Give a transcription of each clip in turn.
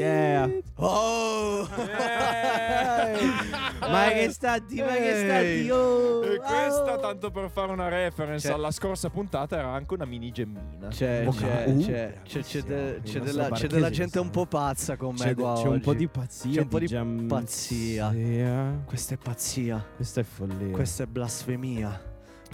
Yeah. Oh! Ma che stati, ma che stati? Ehi. Oh, E questa, oh. tanto per fare una reference C'è- alla scorsa puntata, era anche una mini gemmina. C'è, c'è, uh, c'è, c'è, c'è, de- c'è nostro della, c'è della gente un po' pazza con me C'è, qua c'è un po' oggi. di pazzia. C'è un po' di gem- pazzia. pazzia. Questa è pazzia, Questa è follia. questa è blasfemia.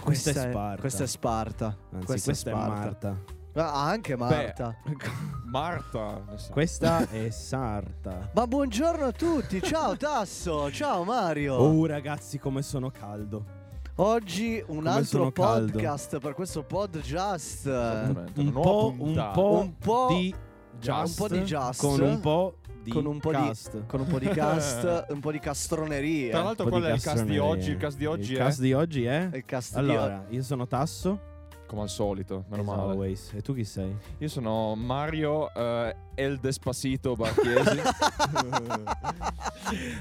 Questa è Sparta. Questa è Sparta. Anzi, questa, questa, è. Marta. Ah, anche Marta. Marta. Questa è Sarta. Ma buongiorno a tutti, ciao Tasso, ciao Mario. Oh ragazzi come sono caldo. Oggi un Come altro sono caldo. podcast per questo podcast. Un po', un puntata. po' Un po' di Just. un po' di just con un po' di Con un po' di- cast. con un po' di cast, un po' di castroneria. Tra l'altro, Un po' qual è il cast di castroneria. oggi? Il cast di oggi Il è cast di oggi è Il cast di Allora, io sono Tasso, come al solito, as normale. always. E tu chi sei? Io sono Mario eh, El Despacito Barchiesi.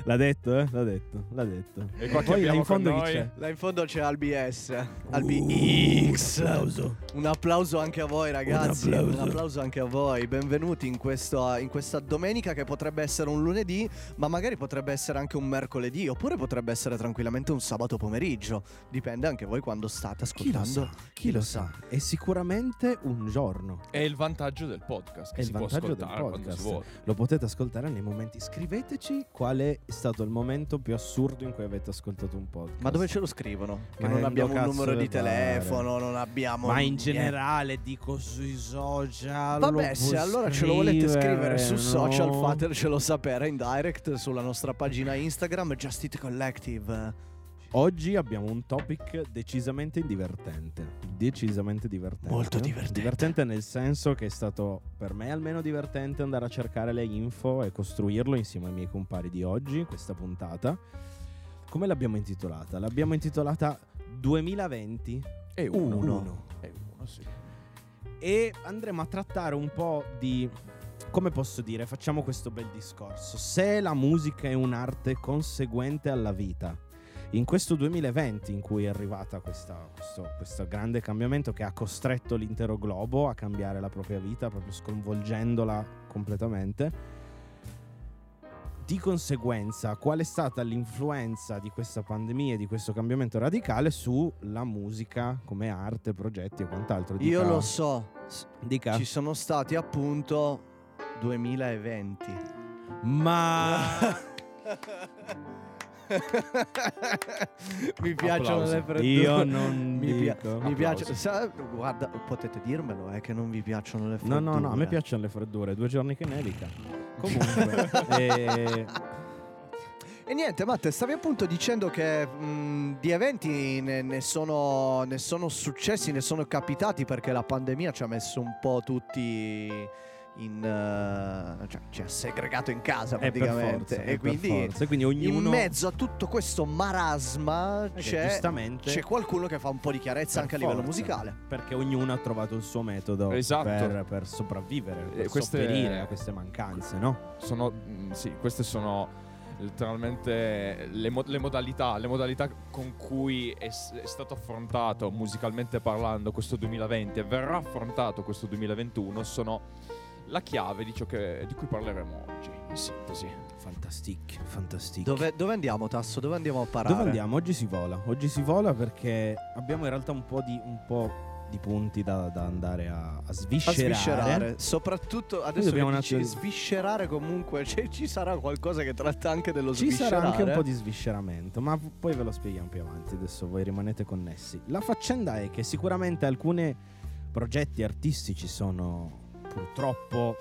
L'ha detto, eh? L'ha detto, l'ha detto. E qua chi Poi là abbiamo in fondo chi noi? c'è? Là in fondo c'è Albi S. Uh, Albi X. un applauso. Un applauso anche a voi ragazzi. Un applauso. Un applauso anche a voi. Benvenuti in, questo- in questa domenica che potrebbe essere un lunedì, ma magari potrebbe essere anche un mercoledì, oppure potrebbe essere tranquillamente un sabato pomeriggio. Dipende anche voi quando state Chi lo ascoltando. sa? Chi lo sa? È sicuramente un giorno. È il vantaggio del podcast. Che È il vantaggio del podcast. Lo potete ascoltare nei momenti. Scriveteci qual è stato il momento più assurdo in cui avete ascoltato un podcast. Ma dove ce lo scrivono? Che Ma non abbiamo un numero di telefono, non abbiamo. Ma in niente. generale dico sui social. Vabbè, lo se allora ce lo volete scrivere su no? social, fatecelo sapere in direct sulla nostra pagina Instagram, Just It Collective. Oggi abbiamo un topic decisamente divertente. Decisamente divertente. Molto divertente. Divertente nel senso che è stato per me almeno divertente andare a cercare le info e costruirlo insieme ai miei compari di oggi, questa puntata. Come l'abbiamo intitolata? L'abbiamo intitolata 2020 E Uno. uno. E uno, sì. e andremo a trattare un po' di come posso dire, facciamo questo bel discorso. Se la musica è un'arte conseguente alla vita, in questo 2020 in cui è arrivata questa- questo, questo grande cambiamento che ha costretto l'intero globo a cambiare la propria vita, proprio sconvolgendola completamente, di conseguenza, qual è stata l'influenza di questa pandemia e di questo cambiamento radicale sulla musica come arte, progetti e quant'altro? Io Dica- lo so, Dica. ci sono stati appunto 2020. Ma mi piacciono Applausi. le freddure. io non mi, dico. mi piace. Sa- guarda, potete dirmelo, è che non vi piacciono le No, freddure. no, no, a me piacciono le freddure, due giorni che nevica. Comunque, eh, E niente, Matte, stavi appunto dicendo che mh, di eventi ne, ne sono, ne sono successi, ne sono capitati perché la pandemia ci ha messo un po' tutti in... eh, cioè ci ha segregato in casa è per praticamente. forza, è e per quindi forza. Quindi ognuno in mezzo a tutto questo marasma c'è, giustamente c'è qualcuno che fa un po' di chiarezza per anche a livello forza, musicale. Perché ognuno ha trovato il suo metodo Esatto. per, per sopravvivere, per E queste- sopperire a queste mancanze, no? Sono, mm, sì, queste sono letteralmente le, mo- le modalità, le modalità con cui è, s- è stato affrontato musicalmente parlando questo 2020 e verrà affrontato questo 2021 sono la chiave di ciò che, di cui parleremo oggi, in sintesi. Fantastic, fantastic. Dove, dove andiamo, Tasso? Dove andiamo a parare? Dove andiamo? Oggi si vola. Oggi si vola perché abbiamo in realtà un po' di, un po' di punti da, da andare a, a A sviscerare. sviscerare, soprattutto adesso dobbiamo che dici sviscerare comunque, cioè, ci sarà qualcosa che tratta anche dello Ci sviscerare. sarà anche un po' di svisceramento, ma poi ve lo spieghiamo più avanti, adesso voi rimanete connessi. La faccenda è che sicuramente alcuni progetti artistici sono purtroppo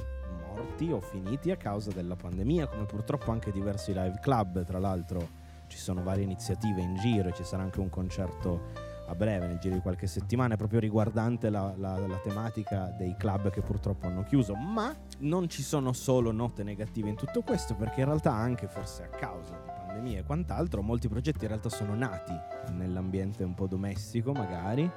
morti o finiti a causa della pandemia, come purtroppo anche diversi live club, tra l'altro ci sono varie iniziative in giro, e ci sarà anche un concerto a breve, nel giro di qualche settimana, proprio riguardante la, la- la tematica dei club che purtroppo hanno chiuso. Ma non ci sono solo note negative in tutto questo, perché in realtà anche forse a causa di pandemia e quant'altro, molti progetti in realtà sono nati nell'ambiente un po' domestico magari.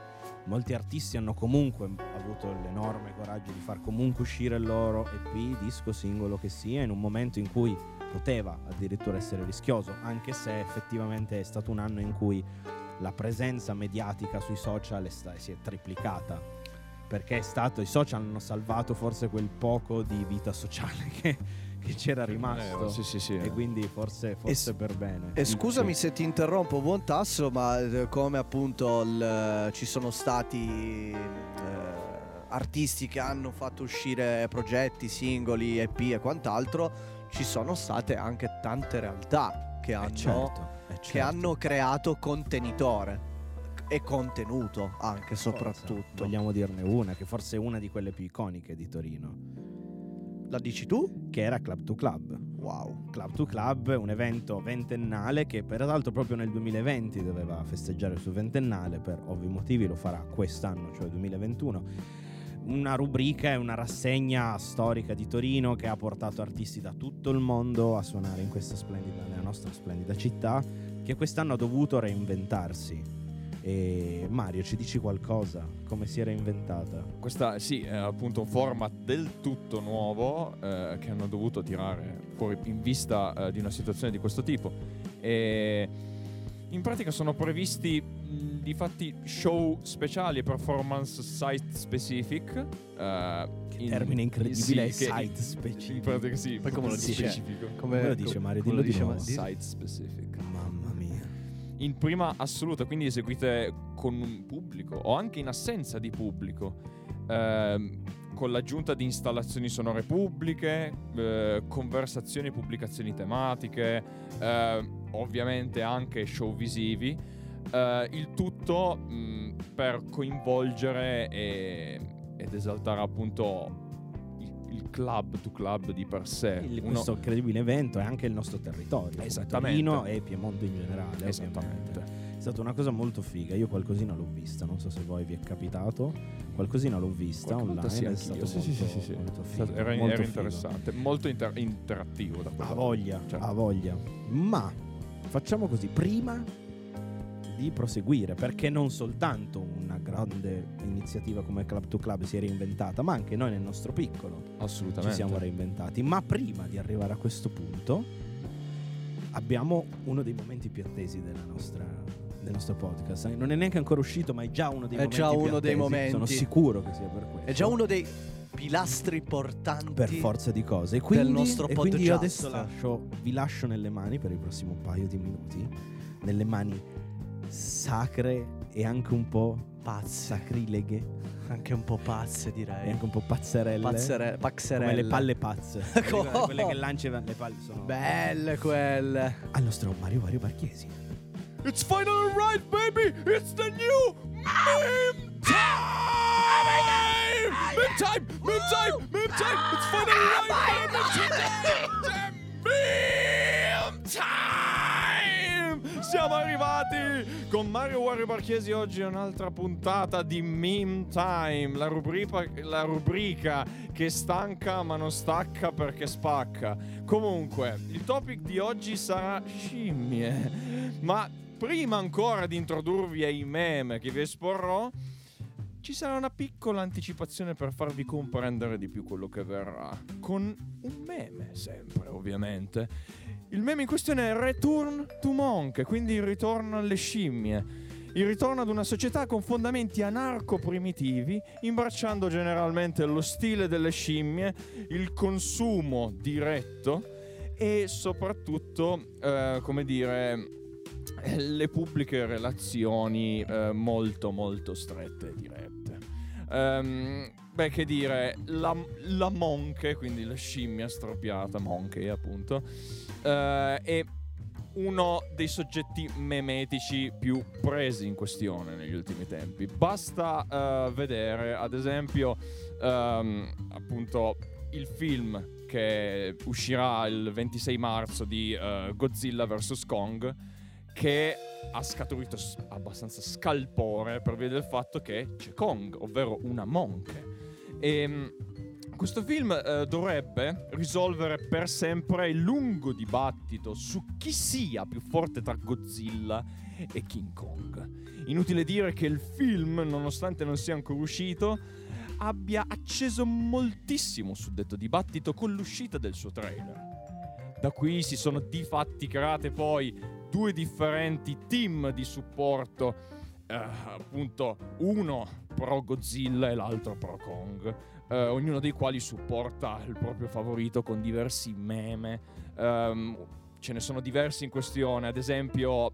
Molti artisti hanno comunque avuto l'enorme coraggio di far comunque uscire il loro EP, disco, singolo che sia, in un momento in cui poteva addirittura essere rischioso, anche se effettivamente è stato un anno in cui la presenza mediatica sui social è sta- si è triplicata. Perché è stato, i social hanno salvato forse quel poco di vita sociale che, che c'era rimasto. Eh, sì, sì, sì. E quindi forse, forse s- per bene. E scusami se ti interrompo, buon tasso, ma eh, come appunto il- ci sono stati eh, artisti che hanno fatto uscire progetti, singoli, EP e quant'altro, ci sono state anche tante realtà che Eh, hanno, certo, eh, che certo. hanno creato contenitore e contenuto anche Forza. soprattutto. Vogliamo dirne una, che forse è una di quelle più iconiche di Torino, La dici tu? che era Club to Club. Wow. Club to Club è un evento ventennale che peraltro proprio nel 2020 doveva festeggiare il suo ventennale, per ovvi motivi lo farà quest'anno, cioè 2021. Una rubrica e una rassegna storica di Torino che ha portato artisti da tutto il mondo a suonare in questa splendida, nella nostra splendida città, che quest'anno ha dovuto reinventarsi. E Mario, ci dici qualcosa? Come si è reinventata? Questa sì, è appunto un format del tutto nuovo eh, che hanno dovuto tirare fuori in vista eh, di una situazione di questo tipo. E in pratica sono previsti mh, di fatti show speciali e performance site specific. eh, in- termine incredibile, sì, site specific. In pratica sì, Poi come lo dice? specifico. Come, Come lo dice Mario? come lo di dice nuovo. Mario? Site specific. Mamma. In prima assoluta, quindi eseguite con un pubblico o anche in assenza di pubblico, ehm, con l'aggiunta di installazioni sonore pubbliche, eh, conversazioni e pubblicazioni tematiche, eh, ovviamente anche show visivi, eh, il tutto mh, per coinvolgere e- ed esaltare appunto il, club to club di per sé. Il- Uno- questo incredibile evento è anche il nostro territorio. Esattamente. Torino e Piemonte in generale. Esattamente. ovviamente. È stata una cosa molto figa. Io qualcosina l'ho vista. Non so se voi vi è capitato. Qualcosina l'ho vista Qualche online. sì, è stato Sì, molto, sì, sì, sì. molto figo, Era, molto era interessante, molto inter- interattivo da quella Ha voglia, Cioè. ha voglia. Ma facciamo così. Prima di proseguire, perché non soltanto una grande iniziativa come Club to Club si è reinventata, ma anche noi nel nostro piccolo Assolutamente. ci siamo reinventati. Ma prima di arrivare a questo punto, abbiamo uno dei momenti più attesi della nostra, del nostro podcast. Eh, Non è neanche ancora uscito, ma è già uno dei È momenti già uno dei attesi. momenti. Sono sicuro che sia per questo. È già uno dei pilastri portanti per forza di cose. E quindi, nostro e quindi io podcast. adesso lascio- vi lascio nelle mani per il prossimo paio di minuti, nelle mani sacre e anche un po' pazze, sacrileghe anche un po' pazze e direi. anche un po' pazzerelle. Pazzere- come pazzerelle. le palle pazze. Come- quelle che lanci le palle sono Belle quelle. al nostro Mario Mario Marchesi. It's finally right, baby! It's the new meme time! Meme time! Meme time! Meme time! Con Mario Wario Marchesi oggi è un'altra puntata di Meme Time, la rubrica, la rubrica che stanca ma non stacca perché spacca. Comunque, il topic di oggi sarà scimmie, ma prima ancora di introdurvi ai meme che vi esporrò, ci sarà una piccola anticipazione per farvi comprendere di più quello che verrà. Con un meme, sempre ovviamente. Il meme in questione è Return to Monk, quindi il ritorno alle scimmie. Il ritorno ad una società con fondamenti anarco-primitivi, imbracciando generalmente lo stile delle scimmie, il consumo diretto e soprattutto, eh, come dire, le pubbliche relazioni eh, molto molto strette e dirette. Ehm, beh, che dire, la, la monche, quindi la scimmia stropiata, monche appunto, eh, è uno dei soggetti memetici più presi in questione negli ultimi tempi. Basta eh, vedere, ad esempio, ehm, appunto il film che uscirà il 26 marzo di eh, Godzilla vs. Kong che ha scaturito abbastanza scalpore per via del fatto che c'è Kong, ovvero una monche. E questo film eh, dovrebbe risolvere per sempre il lungo dibattito su chi sia più forte tra Godzilla e King Kong. Inutile dire che il film, nonostante non sia ancora uscito, abbia acceso moltissimo sul detto dibattito con l'uscita del suo trailer. Da qui si sono di fatti create poi due differenti team di supporto, eh, appunto uno pro Godzilla e l'altro pro Kong. eh, ognuno dei quali supporta il proprio favorito con diversi meme. Ehm, ce ne sono diversi in questione, ad esempio,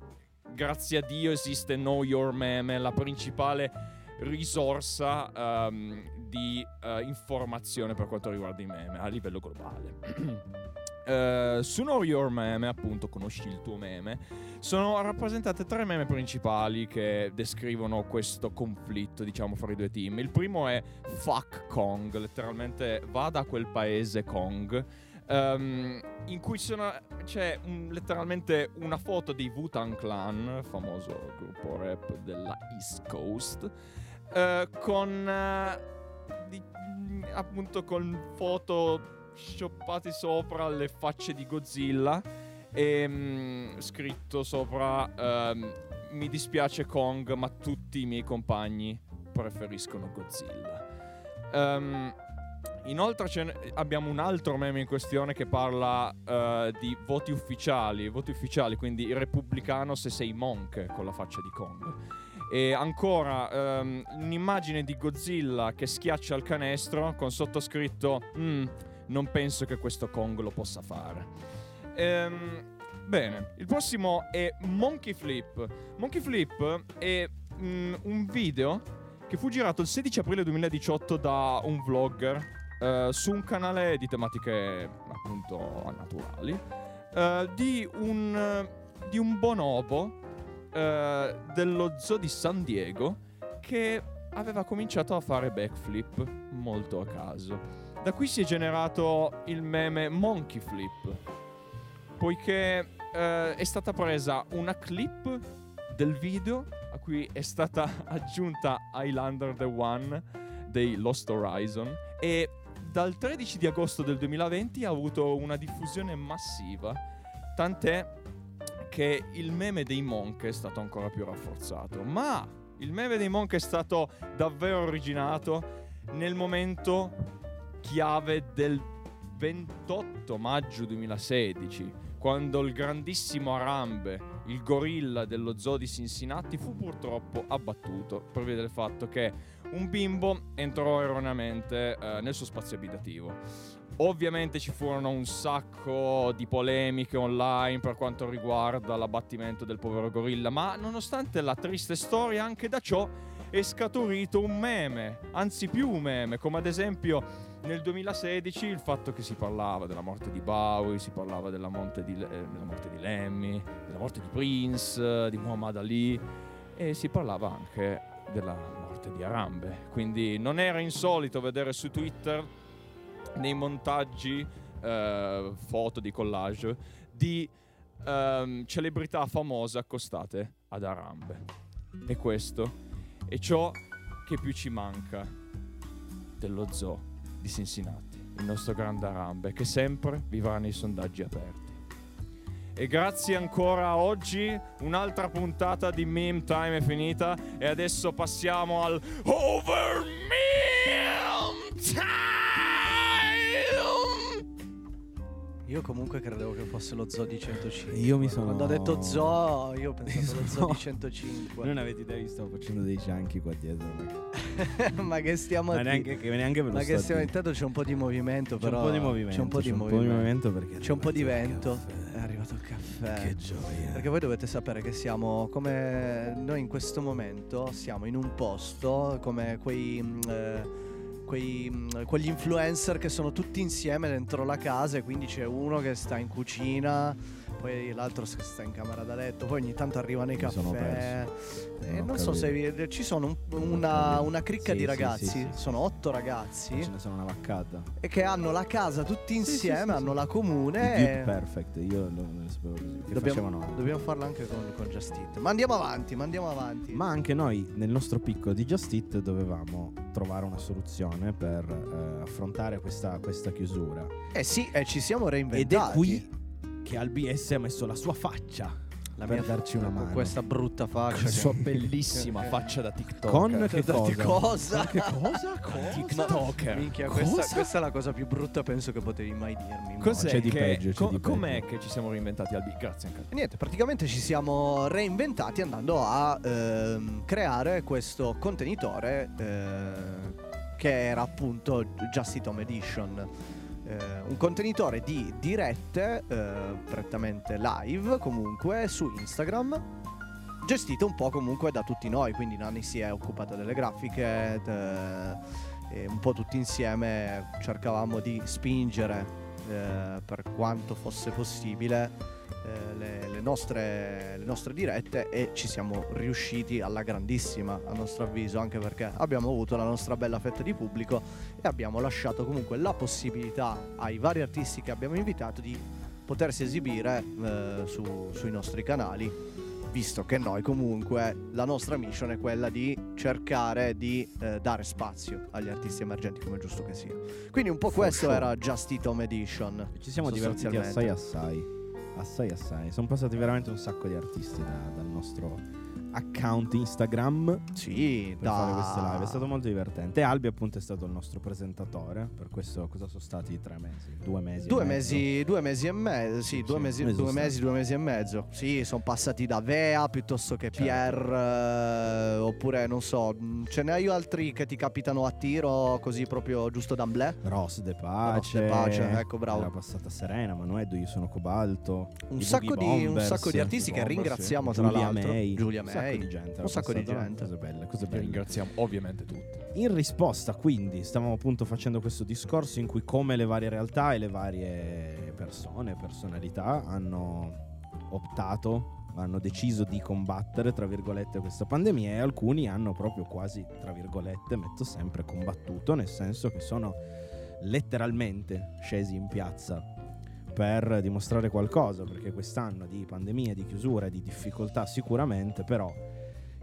grazie a Dio esiste Know Your Meme, la principale risorsa ehm, di eh, informazione per quanto riguarda i meme a livello globale. Eh, su Know Your Meme, appunto, conosci il tuo meme, sono rappresentate tre meme principali che descrivono questo conflitto, diciamo, fra i due team. Il primo è Fuck Kong, letteralmente vada a quel paese Kong. ehm, in cui sono- c'è un- letteralmente una foto dei Wu-Tang Clan, famoso gruppo rap della East Coast, eh, con eh, di- appunto con foto scioppate sopra le facce di Godzilla e mm, scritto sopra ehm, mi dispiace Kong ma tutti i miei compagni preferiscono Godzilla. Ehm, inoltre ne- abbiamo un altro meme in questione che parla eh, di voti ufficiali voti ufficiali quindi repubblicano se sei monk con la faccia di Kong. E ancora ehm, un'immagine di Godzilla che schiaccia il canestro con sottoscritto "Mm, non penso che questo Kong lo possa fare. Ehm, bene, il prossimo è Monkey Flip. Monkey Flip è mm, un video che fu girato il 16 aprile 2018 da un vlogger eh, su un canale di tematiche appunto naturali eh, di un di un bonobo eh, dello zoo di San Diego che aveva cominciato a fare backflip molto a caso. Da qui si è generato il meme Monkey Flip, poiché eh, è stata presa una clip del video a cui è stata aggiunta Highlander The One dei Lost Horizon e dal 13 di agosto del 2020 ha avuto una diffusione massiva, tant'è che il meme dei Monk è stato ancora più rafforzato. Ma il meme dei Monk è stato davvero originato nel momento chiave del 28 maggio 2016, quando il grandissimo Arambe, il gorilla dello zoo di Cincinnati, fu purtroppo abbattuto via del fatto che un bimbo entrò erroneamente eh, nel suo spazio abitativo. Ovviamente ci furono un sacco di polemiche online per quanto riguarda l'abbattimento del povero gorilla, ma nonostante la triste storia, anche da ciò è scaturito un meme, anzi più un meme, come ad esempio nel 2016 il fatto che si parlava della morte di Bowie, si parlava della morte di, eh, della morte di Lemmy, della morte di Prince, di Muhammad Ali e si parlava anche della morte di Arambe. Quindi non era insolito vedere su Twitter nei montaggi eh, foto di collage di ehm, celebrità famose accostate ad Arambe. E questo è ciò che più ci manca dello zoo di Cincinnati, il nostro grande Arambe, che sempre vivrà nei sondaggi aperti. E grazie ancora a oggi, un'altra puntata di Meme Time è finita e adesso passiamo al Over Meme Io comunque credevo che fosse lo zoo di 105. Io mi sono- Quando ha detto zoo, io ho pensato allo zoo di 105. Non avete idea, io stavo facendo dei cianchi qua dietro. Ma, che stiamo ma neanche, che neanche lo Ma che stiamo intanto c'è un po' di movimento, C'è però un po' di movimento. C'è un po' di movimento. perché è C'è un po' di vento. È arrivato il caffè. Che gioia. Perché voi dovete sapere che siamo come noi in questo momento siamo in un posto come quei mm, eh, quei, mm, quegli influencer che sono tutti insieme dentro la casa e quindi c'è uno che sta in cucina, poi l'altro s- sta in camera da letto, poi ogni tanto arrivano i caffè. perso. E Non non so se vi- ci sono un- Non una, una cricca Sì, di ragazzi, sì, sì. sono otto ragazzi Ce ne sono una vaccata. e che hanno la casa tutti sì, insieme, sì, hanno sì. la comune. E- Perfect, io lo, lo sapevo così. Che Dobbiamo, facevano dobbiamo farlo anche con, con Just Eat. Ma andiamo avanti, ma andiamo avanti. Ma anche noi nel nostro picco di Just Eat dovevamo trovare una soluzione per eh, affrontare questa, questa chiusura. Eh sì, e ci siamo Ed reinventati. è qui che Albi S ha messo la sua faccia. La per mia darci una con mano. questa brutta faccia. Con la sua bellissima faccia da TikTok. Con che cosa? cosa? Che cosa? TikToker. Minchia, Cosa? questa, questa è la cosa più brutta penso che potevi mai dirmi. Cos'è c'è di che- peggio, c'è co- di peggio. com'è che ci siamo reinventati Albi? Grazie anche a te. E Niente, praticamente ci siamo reinventati andando a ehm, creare questo contenitore eh, che era appunto Just It Home Edition. Eh, un contenitore di dirette eh, prettamente live comunque su Instagram gestito un po' comunque da tutti noi quindi Nani si è occupata delle grafiche de- un po' tutti insieme cercavamo di spingere eh, per quanto fosse possibile eh, le, le nostre, le nostre dirette e ci siamo riusciti alla grandissima a nostro avviso anche perché abbiamo avuto la nostra bella fetta di pubblico e abbiamo lasciato comunque la possibilità ai vari artisti che abbiamo invitato di potersi esibire eh, su- sui nostri canali visto che noi comunque la nostra mission è quella di cercare di eh, dare spazio agli artisti emergenti come è giusto che sia quindi un po' For questo sure. era Just It Home Edition Ci siamo divertiti assai assai. Assai assai. Sono passati veramente un sacco di artisti da- dal nostro account Instagram sì per da fare queste live. È stato molto divertente. E Albi appunto è stato il nostro presentatore. Per questo cosa sono stati tre mesi? Due mesi? Due mesi, due mesi e mezzo, sì, due, Sì, mesi, mesi due mesi, due mesi e mezzo. Sì, sono passati da Vea piuttosto che Certo. Pierre, eh, oppure non so, mh, ce ne hai altri che ti capitano a tiro così proprio giusto d'amblè? Ross De Pace. De Pace, ecco, bravo. Era passata Serena, Manuedo, io sono Cobalto. Un sacco, di, un sacco di artisti che Bombers, ringraziamo sì. tra Giulia l'altro. May. Giulia Un sacco di gente. Un sacco di gente. Cose belle, cose belle. ringraziamo ovviamente tutti. In risposta, quindi, stavamo appunto facendo questo discorso in cui come le varie realtà e le varie persone, personalità hanno optato, hanno deciso di combattere, tra virgolette, questa pandemia e alcuni hanno proprio quasi, tra virgolette, metto sempre combattuto, nel senso che sono letteralmente scesi in piazza per dimostrare qualcosa, perché quest'anno di pandemia, di chiusura di difficoltà sicuramente, però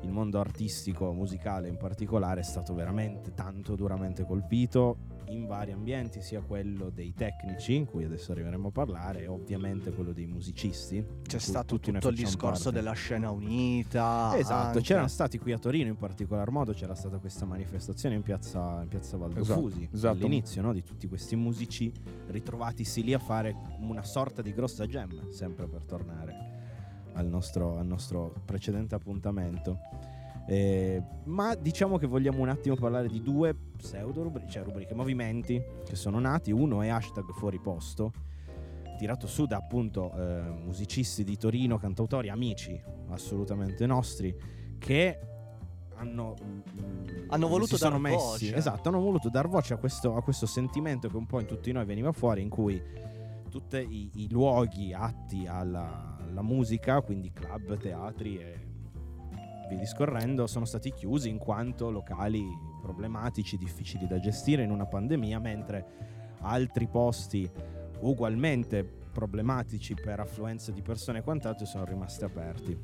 il mondo artistico, musicale in particolare, è stato veramente tanto duramente colpito in vari ambienti, sia quello dei tecnici, in cui adesso arriveremo a parlare, e ovviamente quello dei musicisti. C'è stato tutto il discorso parte. della scena unita. Esatto, anche. c'erano stati qui a Torino in particolar modo, c'era stata questa manifestazione in piazza, in piazza Valdofusi Esatto, esatto. all'inizio no, di tutti questi musici ritrovatisi lì a fare una sorta di grossa jam, sempre per tornare al nostro, al nostro precedente appuntamento. Eh, ma diciamo che vogliamo un attimo parlare di due pseudo rubriche, cioè rubriche, movimenti che sono nati. Uno è hashtag fuori posto, tirato su da appunto eh, musicisti di Torino, cantautori, amici assolutamente nostri, che hanno, mm, Hanno voluto dar messi, voce. esatto, hanno voluto dar voce a questo, a questo sentimento che un po' in tutti noi veniva fuori, in cui tutti i, i luoghi atti alla, alla musica, quindi club, teatri e via discorrendo, sono stati chiusi in quanto locali problematici, difficili da gestire in una pandemia, mentre altri posti ugualmente problematici per affluenza di persone e quant'altro sono rimasti aperti.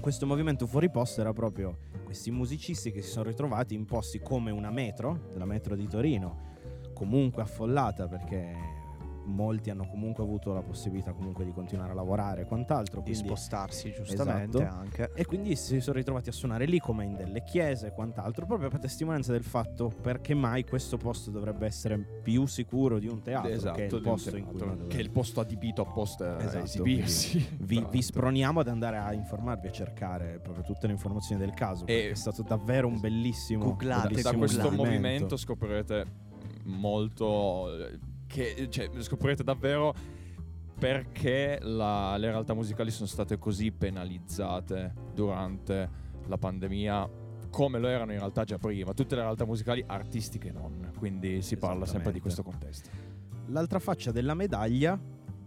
Questo movimento fuori posto era proprio questi musicisti che si sono ritrovati in posti come una metro, della metro di Torino, comunque affollata perché molti hanno comunque avuto la possibilità comunque di continuare a lavorare e quant'altro. di quindi- spostarsi giustamente Esatto. anche. e quindi si sono ritrovati a suonare lì come in delle chiese e quant'altro, proprio per testimonianza del fatto perché mai questo posto dovrebbe essere più sicuro di un teatro, esatto, che è il di posto in cui teatro, che è il posto adibito apposta Esatto, a esibirsi. Vi, vi l'altro. sproniamo ad andare a informarvi, a cercare proprio tutte le informazioni del caso, E- è stato davvero un bellissimo, Googlate, da, bellissimo da questo movimento. movimento scoprirete molto eh, che cioè, scoprirete davvero perché la- le realtà musicali sono state così penalizzate durante la pandemia come lo erano in realtà già prima tutte le realtà musicali artistiche e non. Quindi si parla sempre di questo contesto. L'altra faccia della medaglia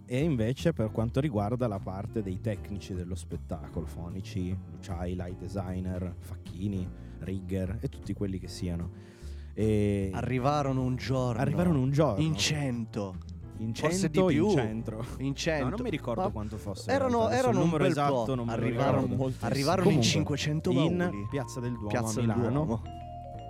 è invece per quanto riguarda la parte dei tecnici dello spettacolo, fonici, luciai, light designer, facchini, rigger e tutti quelli che siano. E Arrivarono un giorno. arrivarono un giorno in cento. in forse cento di più. in centro. In cento. No, non mi ricordo Ma quanto fosse. in Erano, erano il un numero bel esatto, po'. non Arrivarono, moltissimo. arrivarono in Comunque, 500 in bauli. Piazza del Duomo Piazza a Milano. Duomo.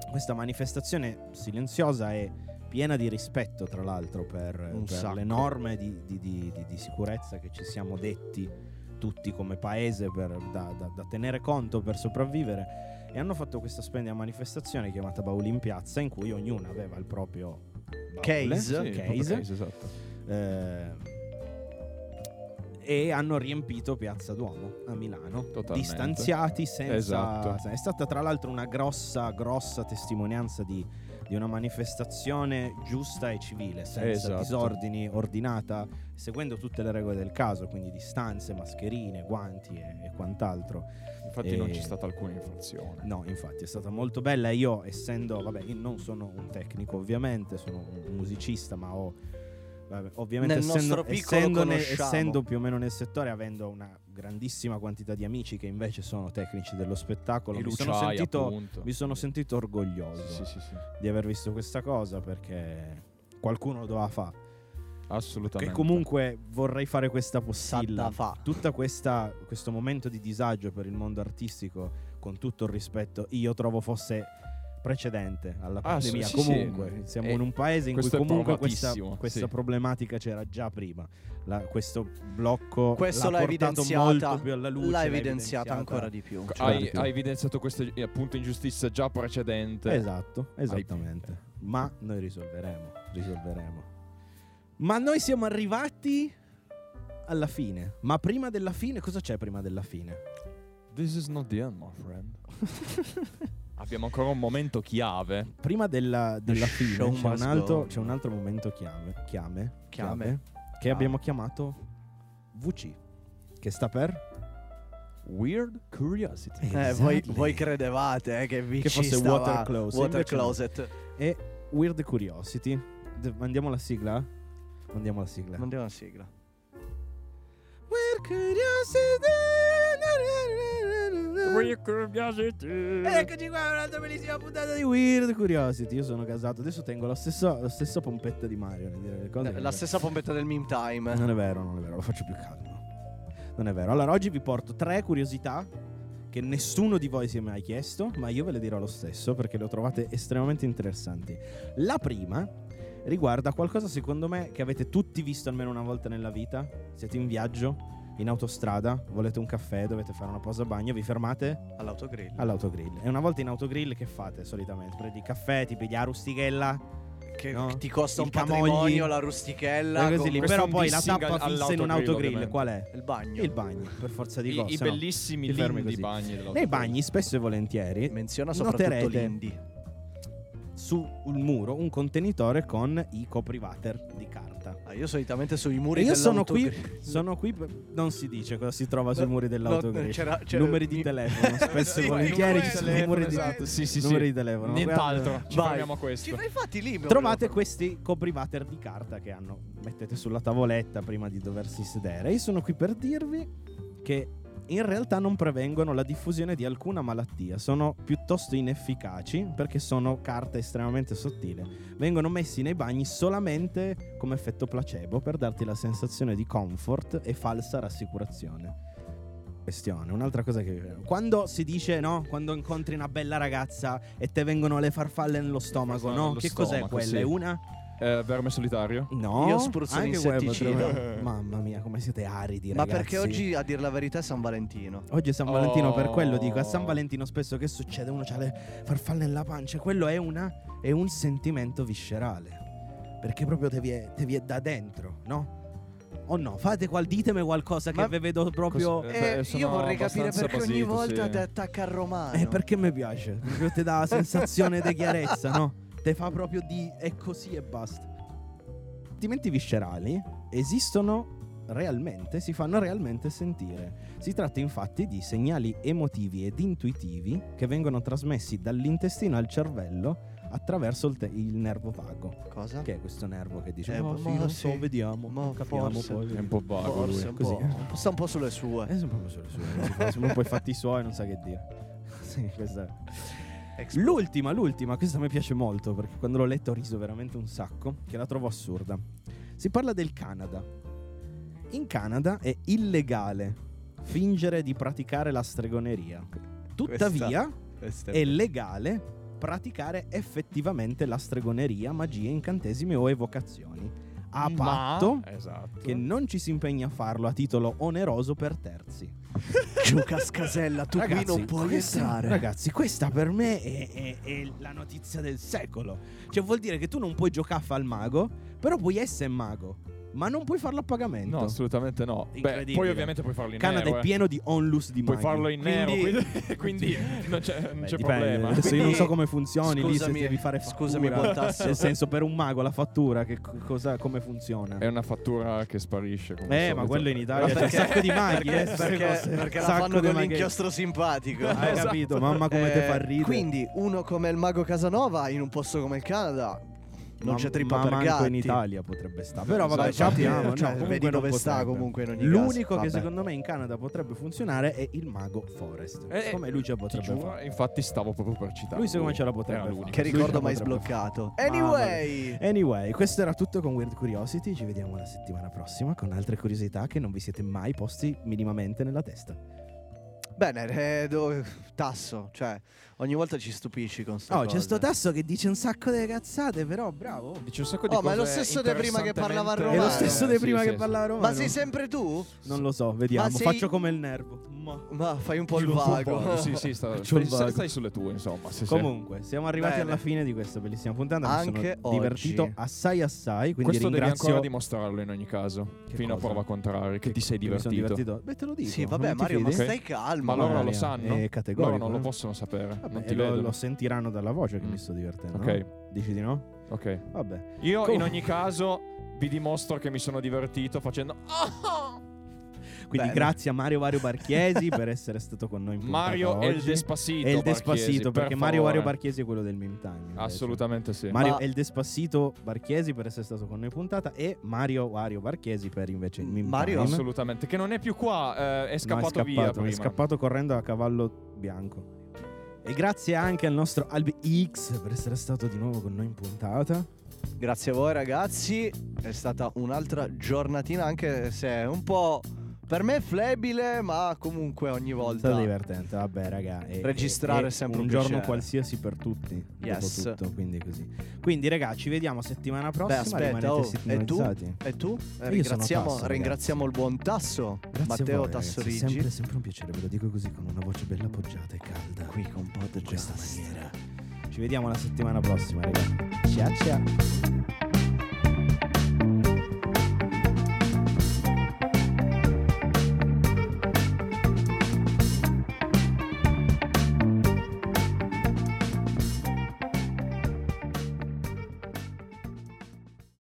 Questa manifestazione silenziosa e piena di rispetto, tra l'altro, per, per le norme di- di- di- di sicurezza che ci siamo detti tutti come paese per- da, da- da tenere conto per sopravvivere e hanno fatto questa splendida manifestazione chiamata Bauli in piazza in cui ognuno aveva il proprio baule, Case. Sì, case, case, esatto. eh, e hanno riempito Piazza Duomo a Milano, Totalmente. distanziati senza... Esatto. È stata tra l'altro una grossa, grossa testimonianza di, di una manifestazione giusta e civile, senza Esatto. disordini, ordinata, seguendo tutte le regole del caso, quindi distanze, mascherine, guanti e, e quant'altro. Infatti non E- c'è stata alcuna infrazione. No, infatti è stata molto bella. Io, essendo, vabbè, io non sono un tecnico, ovviamente, sono un musicista, ma ho. vabbè, ovviamente, Nel essendo, essendo, essendo più o meno nel settore, avendo una grandissima quantità di amici che invece sono tecnici dello spettacolo, mi sono, Luciai, sentito, appunto. mi sono sentito orgoglioso Sì, sì, sì. di aver visto questa cosa perché qualcuno lo doveva fare. Assolutamente. Che comunque vorrei fare questa da fa. tutta questa questo momento di disagio per il mondo artistico con tutto il rispetto io trovo fosse precedente alla Ah, sì, pandemia sì, sì. comunque siamo E in un paese in cui comunque questa, questa sì. problematica c'era già prima La- questo blocco Questo l'ha l'ha portato evidenziata, molto più alla luce l'ha evidenziata ancora di più. Certo. Hai, hai evidenziato queste eh, appunto ingiustizie già precedente. esatto esattamente ma noi risolveremo risolveremo ma noi siamo arrivati alla fine ma prima della fine cosa c'è prima della fine This is not the end, my friend. Abbiamo ancora un momento chiave. Prima della, della fine c'è un, altro, c'è un altro momento chiave, chiame, Chiame. chiave, che abbiamo chiamato VC, che sta per... Weird Curiosity. Eh, voi, voi credevate eh, che VC Che fosse stava- Water Closet, Water. Closet. E Weird Curiosity. De- mandiamo la sigla? Mandiamo la sigla. Mandiamo una sigla. Weird Curiosity. Weird Curiosity. Eccoci qua, un'altra bellissima puntata di Weird Curiosity. Io sono casato, adesso tengo lo stesso, lo stesso pompetta di Mario. dire le cose che- La stessa pompetta del meme time. Non è vero, non è vero, lo faccio più calmo. Non è vero. Allora, oggi vi porto tre curiosità che nessuno di voi si è mai chiesto, ma io ve le dirò lo stesso perché le ho trovate estremamente interessanti. La prima riguarda qualcosa, secondo me, che avete tutti visto almeno una volta nella vita. Siete in viaggio, in autostrada, volete un caffè, dovete fare una pausa bagno, vi fermate All'autogrill. all'autogrill. E una volta in autogrill che fate solitamente? Prendi caffè, ti pigli la rustichella, che no? ti costa un Il camogli. patrimonio, la rustichella. così lì. Però un poi la tappa fissa in un autogrill qual è? Il bagno. Il bagno, per forza di I, cose. i no? bellissimi fermi lindi bagni. Nei bagni, spesso e volentieri, Menziona soprattutto Noterete- l'indie. Sul muro un contenitore con i coprivater di carta. Ah, io solitamente sui E muri io sono qui, sono qui non si dice cosa si trova sui No, muri dell'autogrill. no, c'era- c'era- numeri di telefono, spesso e Sì, volentieri ci sono numeri di, esatto. Sì, sì, sì. numeri di telefono. Nient'altro. Ci fermiamo a Ci- questo. ma infatti lì Trovate questi coprivater di carta che hanno mettete sulla tavoletta prima di doversi sedere. Io sono qui per dirvi che in realtà non prevengono la diffusione di alcuna malattia, sono piuttosto inefficaci perché sono carta estremamente sottile. Vengono messi nei bagni solamente come effetto placebo per darti la sensazione di comfort e falsa rassicurazione. Questione, un'altra cosa che quando si dice no, quando incontri una bella ragazza e te vengono le farfalle nello stomaco, Farfalle no? nello Che cos'è stomaco, quella? sì. È una Eh, verme solitario? No, Io spruzzo anche l'insetticida. Mamma mia, come siete aridi, Ma ragazzi. perché oggi, a dire la verità, è San Valentino. Oggi è San Valentino, per Oh. quello dico. A San Valentino spesso che succede? Uno ha le farfalle nella pancia. Quello è, una, è un sentimento viscerale. Perché proprio te vi è, te vi è da dentro, no? O no? Fate qual, ditemi qualcosa che vi vedo proprio... Cos- Eh, beh, io vorrei capire perché ogni basito, volta sì. ti attacca al romano. Eh, perché mi piace. Proprio ti dà la sensazione di chiarezza, no? Te fa proprio di è così e basta. Sentimenti viscerali esistono realmente, si fanno realmente sentire. Si tratta infatti di segnali emotivi ed intuitivi che vengono trasmessi dall'intestino al cervello attraverso il, te- il nervo vago. Cosa? Che è questo nervo che dice: Eh, "Oh, ma sì, non sì. so, vediamo. Ma capiamo forse. poi. È un po' vago lui. Forse un Così. po', un po'- sta un po' sulle sue. Eh, sono proprio sulle sue. si fa- Sono poi fatti suoi, non sa che dire. Sì, questa è. Expo- L'ultima, l'ultima, questa mi piace molto perché quando l'ho letta ho riso veramente un sacco, che la trovo assurda. Si parla del Canada. In Canada è illegale fingere di praticare la stregoneria. Tuttavia Questa è legale praticare effettivamente la stregoneria, magie, incantesimi o evocazioni. A Ma- patto esatto. che non ci si impegna a farlo a titolo oneroso per terzi. Giuca Scasella, tu qui non puoi questa- entrare. Ragazzi, questa per me è, è- è la notizia del secolo. Cioè, vuol dire che tu non puoi giocare a fa al mago, però puoi essere mago, ma non puoi farlo a pagamento. No, assolutamente no. Beh, poi ovviamente puoi farlo in Canada nero. è eh. pieno di onlus di Puoi maghi. farlo in nero, Quindi- quindi, quindi non c'è, non Beh, c'è problema. Adesso io non so Quindi- come funzioni lì, se Scusami- devi fare fattura. scusami, Bontasso. Nel senso, per un mago la fattura, che co- cosa, come funziona? È una fattura che sparisce. come Eh, ma quello in Italia c'è un sacco di maghi, perché, eh, perché, perché la fanno con l'inchiostro simpatico. Hai Esatto. capito? Mamma come te Eh, fa ridere. Quindi uno come il mago Casanova in un posto come il Canada non Ma- c'è trippa ma per gatti. in Italia potrebbe stare. Però vabbè, ci abbiamo. cioè, no, comunque vedi dove sta potrebbe. comunque in ogni L'unico caso. che secondo me in Canada potrebbe funzionare è il mago Forest. Eh, come lui ce la Ti potrebbe giuro, fare. infatti stavo proprio per citare. Lui secondo me ce la potrebbe fare. Che ricordo mai sbloccato. fare. Anyway. Anyway, questo era tutto con Weird Curiosity. Ci vediamo la settimana prossima con altre curiosità che non vi siete mai posti minimamente nella testa. Bene, eh, do- tasso, cioè ogni volta ci stupisci con sta Oh, cosa. c'è sto tasso che dice un sacco di cazzate, però bravo. Dice un sacco di Oh, ma è lo cose stesso di prima che parlava interessantemente- È lo stesso di prima sì, che sì. parlava Romano. Ma sei sempre tu? Non lo so, vediamo. Sei- Faccio come il nervo. Ma- Ma fai un po' il po' vago. vago, Sì, sì, sta, stai, vago. stai sulle tue, insomma. sì. Comunque, siamo arrivati Bene. alla fine di questa bellissima puntata. Mi Anche sono divertito assai assai. Quindi Questo devi ringrazio. ancora dimostrarlo in ogni caso. Che fino cosa? a prova contraria, che, ti sei mi sono divertito. Beh, te lo dico. Sì, vabbè, Mario, ma stai calmo. Ma loro lo sanno? Loro non lo possono sapere. Vabbè, non ti lo, lo sentiranno dalla voce che Mm. mi sto divertendo. Ok. no? Dici di no? Ok. Vabbè. Io Com- in ogni caso vi dimostro che mi sono divertito facendo Quindi Bene. grazie a Mario Vario Barchiesi per essere stato con noi in puntata Mario e il oggi. Despacito. E il Despacito, per perché Mario Vario. Barchiesi è quello del meme time. invece. Assolutamente sì. Mario Ma- e il Despacito Barchiesi per essere stato con noi in puntata e Mario Vario Barchiesi per invece il meme Mario- time. Assolutamente. Che non è più qua, eh, è No, scappato, è via scappato, prima. È scappato correndo a cavallo bianco. E grazie anche al nostro Albi X per essere stato di nuovo con noi in puntata. Grazie a voi ragazzi, è stata un'altra giornatina anche se è un po' per me flebile, ma comunque ogni È volta stato divertente, vabbè, raga. e- Registrare e- è sempre un, un giorno piacere. qualsiasi per tutti. Yes. Dopo tutto, quindi così. Quindi, raga, ci vediamo settimana Beh, prossima. aspetta, rimanete oh, e tu? E tu? sono ringraziamo Tasso, ringraziamo il buon Tasso, Grazie Matteo voi, Tassorigi. È sempre, sempre un piacere, ve lo dico così con una voce bella appoggiata e calda. Qui con Pod in questa maniera. Ci vediamo la settimana prossima, raga. Ciao ciao.